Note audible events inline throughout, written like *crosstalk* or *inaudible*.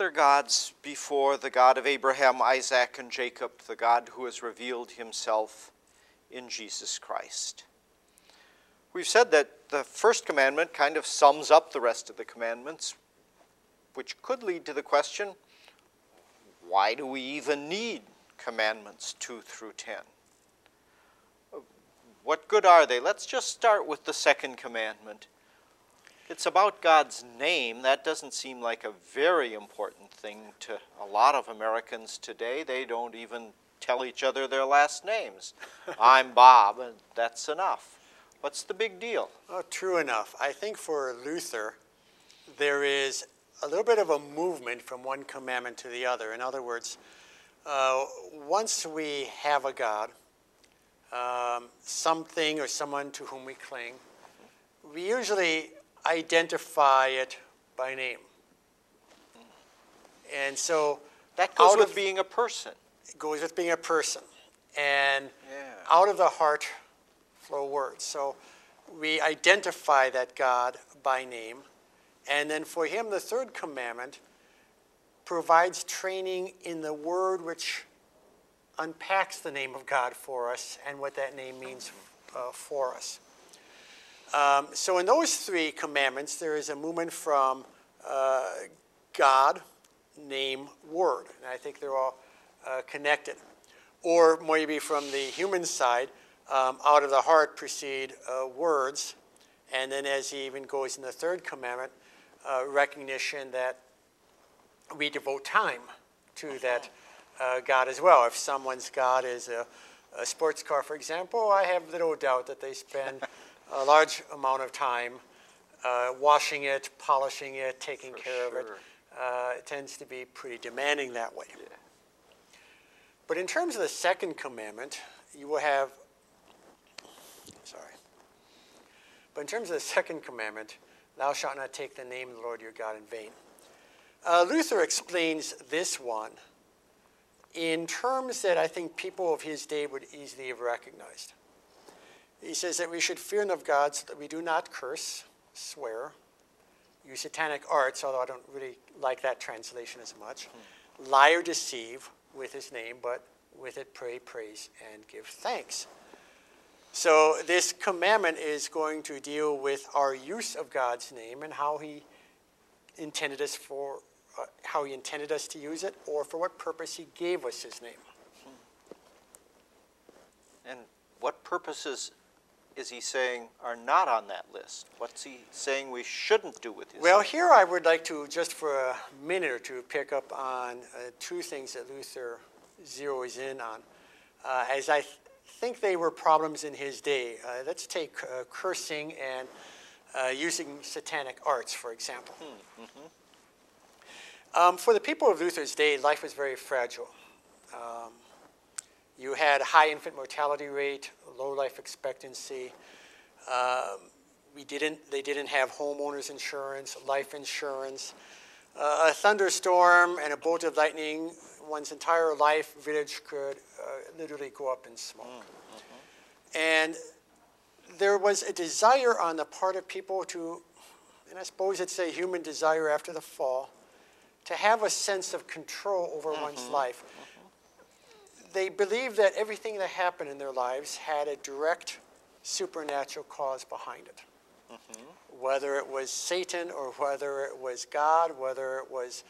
other gods before the God of Abraham, Isaac, and Jacob, the God who has revealed himself in Jesus Christ. We've said that the first commandment kind of sums up the rest of the commandments, which could lead to the question why do we even need commandments 2 through 10? What good are they? Let's just start with the second commandment. It's about God's name. That doesn't seem like a very important thing to a lot of Americans today. They don't even tell each other their last names. *laughs* I'm Bob, and that's enough. What's the big deal? Oh, true enough. I think for Luther, there is a little bit of a movement from one commandment to the other. In other words, uh, once we have a God, um, something or someone to whom we cling, we usually identify it by name. And so that goes with of, being a person. It goes with being a person. And yeah. out of the heart flow words. So we identify that God by name. And then for him, the third commandment provides training in the word which unpacks the name of God for us and what that name means uh, for us. Um, so, in those three commandments, there is a movement from uh, God, name, word. And I think they're all uh, connected. Or maybe from the human side, um, out of the heart proceed uh, words. And then, as he even goes in the third commandment, uh, recognition that we devote time to that uh, God as well. If someone's God is a, a, sports car, for example, I have little doubt that they spend *laughs* a large amount of time uh, washing it, polishing it, taking for care sure. of it. Uh, it tends to be pretty demanding that way. Yeah. But in terms of the second commandment, you will have, sorry. But in terms of the second commandment, thou shalt not take the name of the Lord your God in vain. Uh, Luther explains this one in terms that I think people of his day would easily have recognized. He says that we should fear of God so that we do not curse, swear, use satanic arts, although I don't really like that translation as much, mm. lie or deceive with his name, but with it pray, praise, and give thanks. So this commandment is going to deal with our use of God's name and how he intended us for uh, how he intended us to use it or for what purpose he gave us his name. And what purposes is he saying are not on that list? What's he saying we shouldn't do with his Well, here I would like to, just for a minute or two, pick up on uh, two things that Luther zeroes in on. Uh, as I th- think they were problems in his day. Uh, let's take uh, cursing and uh, using satanic arts, for example. Hmm, mm-hmm. Um, for the people of Luther's day, life was very fragile. Um, you had high infant mortality rate, low life expectancy. Um, we didn't, they didn't have homeowners insurance, life insurance. Uh, a thunderstorm and a bolt of lightning, one's entire life village could uh, literally go up in smoke. Mm-hmm. And there was a desire on the part of people to, and I suppose it's a human desire after the fall, to have a sense of control over mm-hmm. one's life. They believed that everything that happened in their lives had a direct supernatural cause behind it. Mm-hmm. Whether it was Satan or whether it was God, whether it was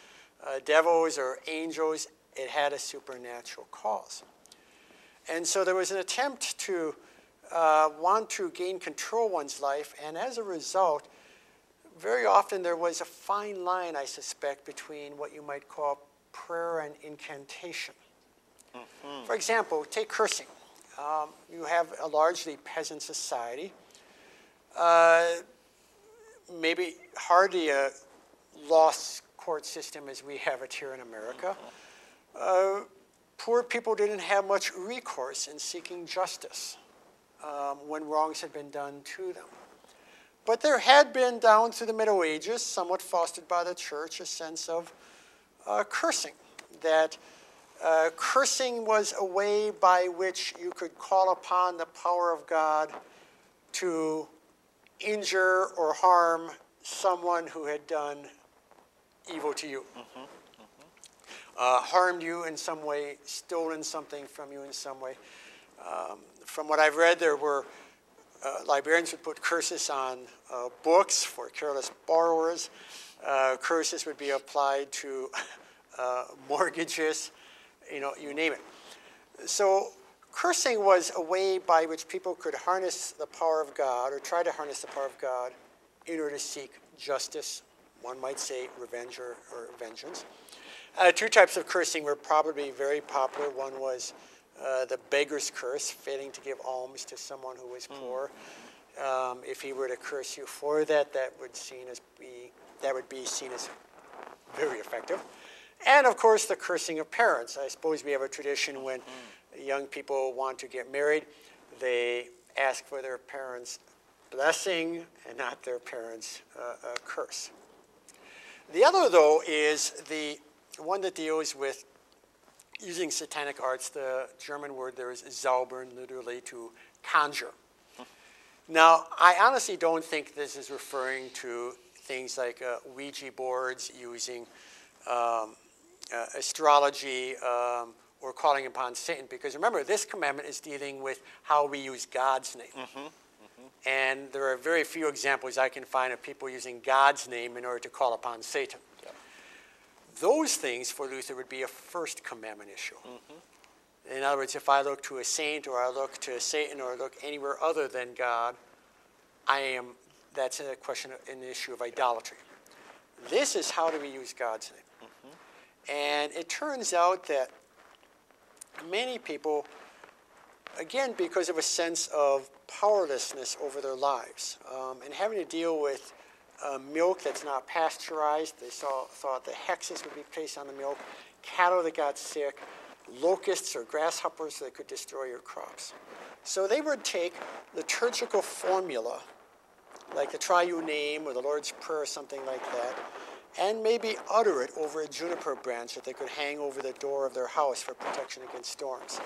uh, devils or angels, it had a supernatural cause. And so there was an attempt to uh, want to gain control one's life, and as a result, very often there was a fine line, I suspect, between what you might call prayer and incantation. Mm-hmm. For example, take cursing. Um, you have a largely peasant society. Uh, maybe hardly a lost court system as we have it here in America. Uh, poor people didn't have much recourse in seeking justice um, when wrongs had been done to them. But there had been, down through the Middle Ages, somewhat fostered by the church, a sense of uh, cursing. That uh, cursing was a way by which you could call upon the power of God to injure or harm someone who had done evil to you. Mm-hmm. uh, harmed you in some way, stolen something from you in some way. Um, from what I've read, there were uh, librarians would put curses on uh, books for careless borrowers. Uh, curses would be applied to *laughs* uh, mortgages, you know, you name it. So cursing was a way by which people could harness the power of God or try to harness the power of God in order to seek justice, one might say revenge or, or vengeance. Uh, two types of cursing were probably very popular. One was uh, the beggar's curse, failing to give alms to someone who was poor. Um, if he were to curse you for that, that would seen as be that would be seen as very effective. And of course, the cursing of parents. I suppose we have a tradition when mm. young people want to get married, they ask for their parents' blessing and not their parents' uh, uh, curse. The other, though, is the one that deals with using satanic arts. The German word there is zaubern, literally to conjure. Now, I honestly don't think this is referring to things like uh, Ouija boards using um, astrology um, or calling upon Satan, because remember, this commandment is dealing with how we use God's name. Mm-hmm. Mm-hmm. And there are very few examples I can find of people using God's name in order to call upon Satan. Those things for Luther would be a first commandment issue. Mm-hmm. In other words, if I look to a saint or I look to Satan or I look anywhere other than God, I am, that's a question, an issue of idolatry. This is how do we use God's name. And it turns out that many people, again, because of a sense of powerlessness over their lives um, and having to deal with uh, milk that's not pasteurized, they saw, thought the hexes would be placed on the milk, cattle that got sick, locusts or grasshoppers that could destroy your crops. So they would take liturgical formula, like the triune name or the Lord's Prayer or something like that, and maybe utter it over a juniper branch that they could hang over the door of their house for protection against storms.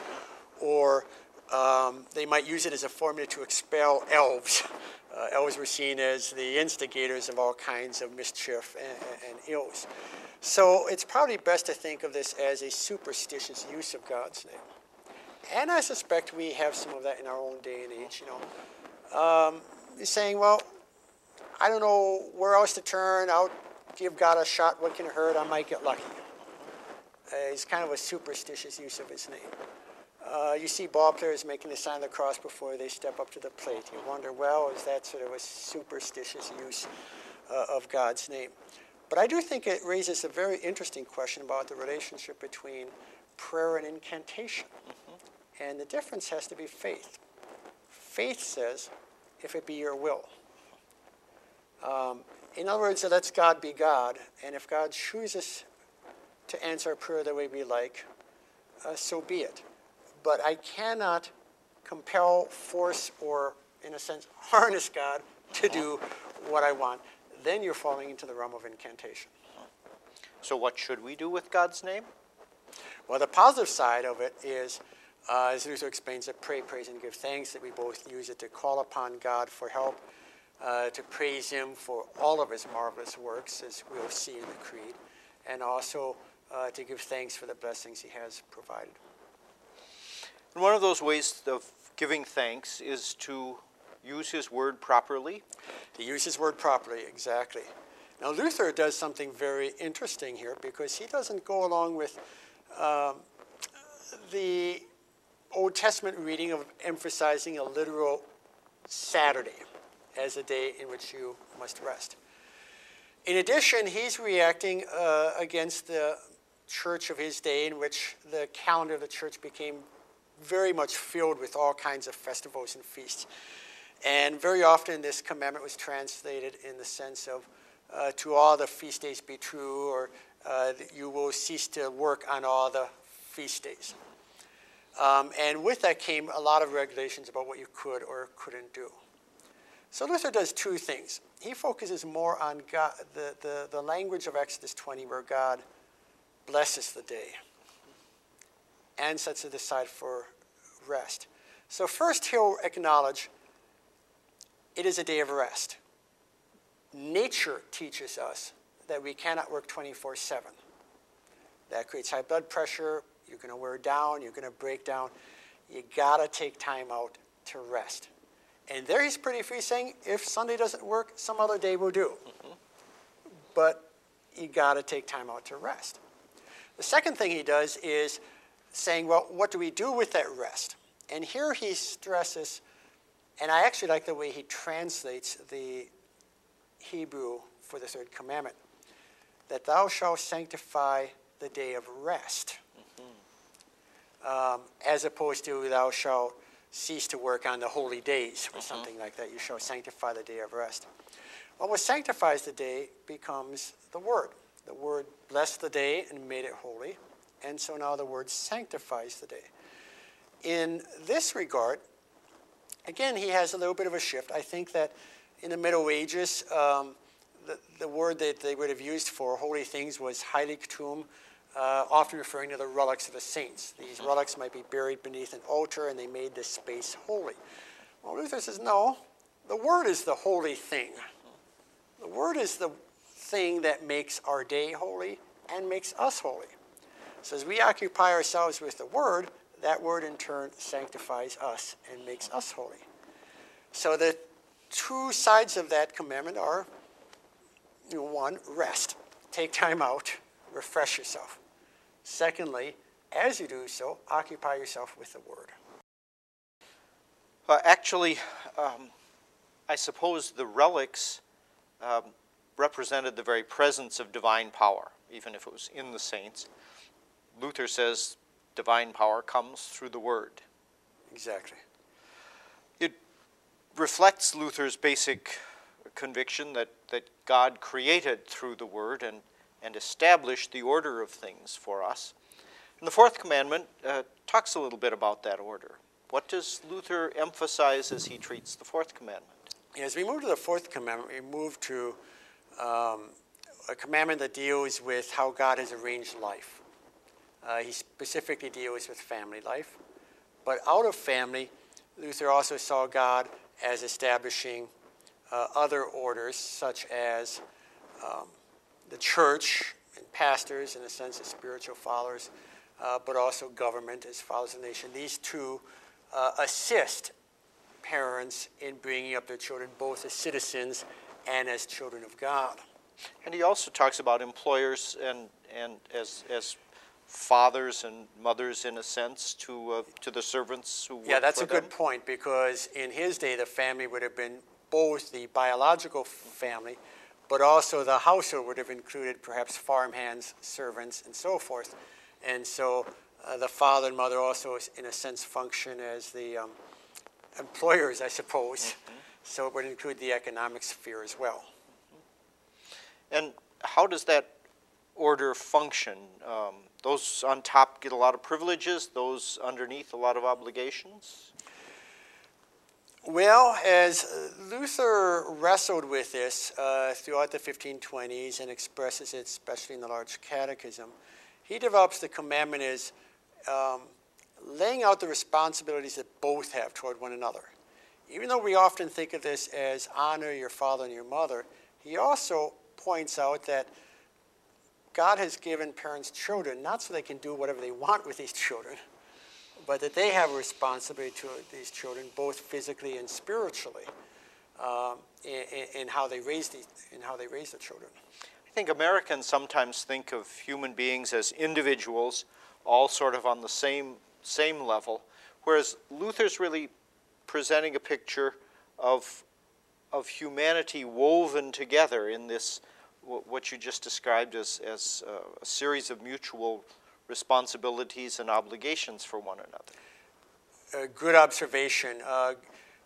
Or um, they might use it as a formula to expel elves. Uh, elves were seen as the instigators of all kinds of mischief and, and ills. So it's probably best to think of this as a superstitious use of God's name. And I suspect we have some of that in our own day and age, you know. Um, saying, well, I don't know where else to turn. I'll give God a shot, what can it hurt? I might get lucky. Uh, it's kind of a superstitious use of his name. Uh, you see ball players making the sign of the cross before they step up to the plate. You wonder, well, is that sort of a superstitious use uh, of God's name? But I do think it raises a very interesting question about the relationship between prayer and incantation. Mm-hmm. And the difference has to be faith. Faith says, if it be your will. Um, in other words, let's God be God, and if God chooses to answer our prayer the way we like, uh, so be it. But I cannot compel, force, or, in a sense, harness God to do what I want. Then you're falling into the realm of incantation. So, what should we do with God's name? Well, the positive side of it is, uh, as Luther explains, that pray, praise, and give thanks, that we both use it to call upon God for help uh, to praise him for all of his marvelous works, as we'll see in the Creed, and also uh, to give thanks for the blessings he has provided. And one of those ways of giving thanks is to use his word properly. To use his word properly, exactly. Now, Luther does something very interesting here because he doesn't go along with um, the Old Testament reading of emphasizing a literal Saturday as a day in which you must rest. In addition, he's reacting uh, against the church of his day, in which the calendar of the church became very much filled with all kinds of festivals and feasts. And very often, this commandment was translated in the sense of uh, to all the feast days be true, or uh, you will cease to work on all the feast days. Um, and with that came a lot of regulations about what you could or couldn't do. So Luther does two things. He focuses more on God, the, the, the language of Exodus 20, where God blesses the day and sets it aside for rest. So, first, he'll acknowledge it is a day of rest. Nature teaches us that we cannot work 24 7. That creates high blood pressure. You're going to wear down. You're going to break down. You got to take time out to rest. And there he's pretty free saying, if Sunday doesn't work, some other day will do. Mm-hmm. But you got to take time out to rest. The second thing he does is saying, well, what do we do with that rest? And here he stresses, and I actually like the way he translates the Hebrew for the third commandment, that thou shalt sanctify the day of rest, mm-hmm. um, as opposed to thou shalt cease to work on the holy days or mm-hmm. something like that. You shall sanctify the day of rest. Well, what sanctifies the day becomes the word. The word blessed the day and made it holy. And so now the word sanctifies the day. In this regard, again, he has a little bit of a shift. I think that in the Middle Ages, um, the, the word that they would have used for holy things was heiligtum, uh, often referring to the relics of the saints. These relics might be buried beneath an altar and they made this space holy. Well, Luther says, no, the word is the holy thing. The word is the thing that makes our day holy and makes us holy. So as we occupy ourselves with the word, that word in turn sanctifies us and makes us holy. So the two sides of that commandment are you know, one, rest, take time out, refresh yourself. Secondly, as you do so, occupy yourself with the word. Uh, actually, um, I suppose the relics um, represented the very presence of divine power, even if it was in the saints. Luther says divine power comes through the Word. Exactly. It reflects Luther's basic conviction that, that God created through the Word and, and establish the order of things for us. And the fourth commandment uh, talks a little bit about that order. What does Luther emphasize as he treats the fourth commandment? As we move to the fourth commandment, we move to um, a commandment that deals with how God has arranged life. Uh, he specifically deals with family life. But out of family, Luther also saw God as establishing uh, other orders, such as um, the church and pastors, in a sense, as spiritual followers, uh, but also government as fathers of the nation. These two uh, assist parents in bringing up their children, both as citizens and as children of God. And he also talks about employers and, and as, as fathers and mothers, in a sense, to, uh, to the servants who Yeah, that's a them. good point because in his day, the family would have been both the biological family, but also the household would have included perhaps farmhands, servants, and so forth. And so uh, the father and mother also, in a sense, function as the um, employers, I suppose. Mm-hmm. So it would include the economic sphere as well. And how does that order function? Um, those on top get a lot of privileges, those underneath a lot of obligations? Well, as Luther wrestled with this uh, throughout the 1520s and expresses it especially in the Large Catechism, he develops the commandment as um, laying out the responsibilities that both have toward one another. Even though we often think of this as honor your father and your mother, he also points out that God has given parents children not so they can do whatever they want with these children, but that they have a responsibility to these children, both physically and spiritually, um, in, in, how they raise the, in how they raise the children. I think Americans sometimes think of human beings as individuals, all sort of on the same same level, whereas Luther's really presenting a picture of, of humanity woven together in this, what you just described as, as a series of mutual responsibilities and obligations for one another. A good observation. Uh,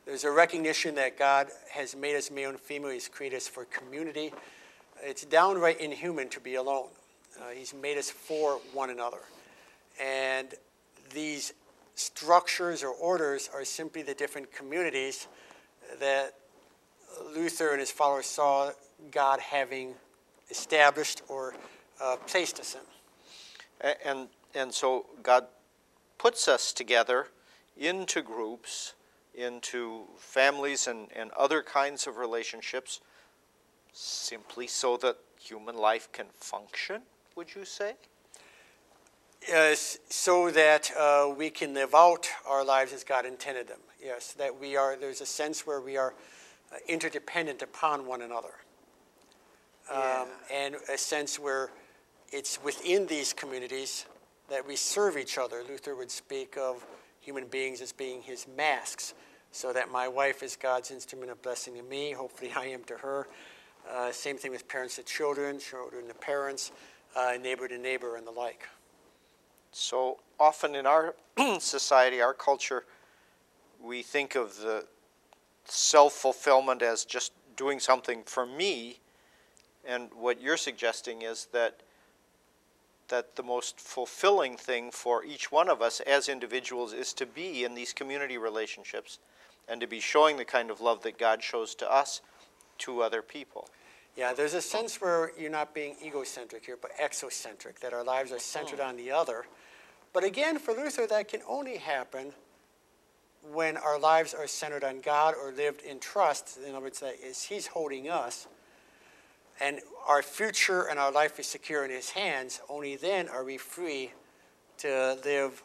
there's a recognition that God has made us male and female. He's created us for community. It's downright inhuman to be alone. Uh, he's made us for one another. And these structures or orders are simply the different communities that Luther and his followers saw God having established or uh, placed us in. And, and so God puts us together into groups, into families and, and other kinds of relationships, simply so that human life can function, would you say? Yes, so that uh, we can live out our lives as God intended them. Yes, that we are, there's a sense where we are uh, interdependent upon one another. Um, And a sense where it's within these communities that we serve each other. Luther would speak of human beings as being his masks, so that my wife is God's instrument of blessing to me. Hopefully, I am to her. Uh, same thing with parents to children, children to parents, uh, neighbor to neighbor, and the like. So often in our *clears throat* society, our culture, we think of the self fulfillment as just doing something for me. And what you're suggesting is that that the most fulfilling thing for each one of us as individuals is to be in these community relationships and to be showing the kind of love that God shows to us to other people. Yeah, there's a sense where you're not being egocentric here, but exocentric, that our lives are centered hmm. on the other. But again, for Luther, that can only happen when our lives are centered on God or lived in trust. In other words, that is He's holding us, and our future and our life is secure in His hands. Only then are we free to live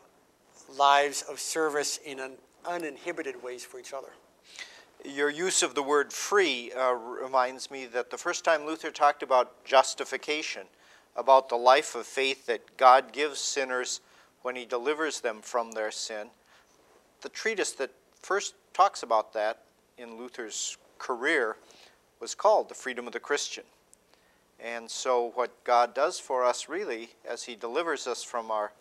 lives of service in an uninhibited ways for each other. Your use of the word free uh, reminds me that the first time Luther talked about justification, about the life of faith that God gives sinners when he delivers them from their sin, the treatise that first talks about that in Luther's career was called The Freedom of the Christian. And so, what God does for us really, as he delivers us from our,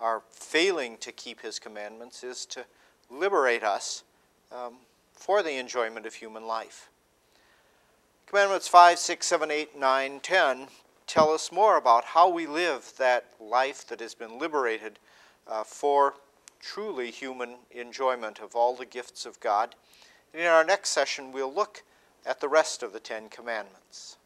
our failing to keep his commandments, is to liberate us. Um, for the enjoyment of human life. Commandments 5, 6, 7, 8, 9, 10 tell us more about how we live that life that has been liberated uh, for truly human enjoyment of all the gifts of God. And in our next session, we'll look at the rest of the Ten Commandments.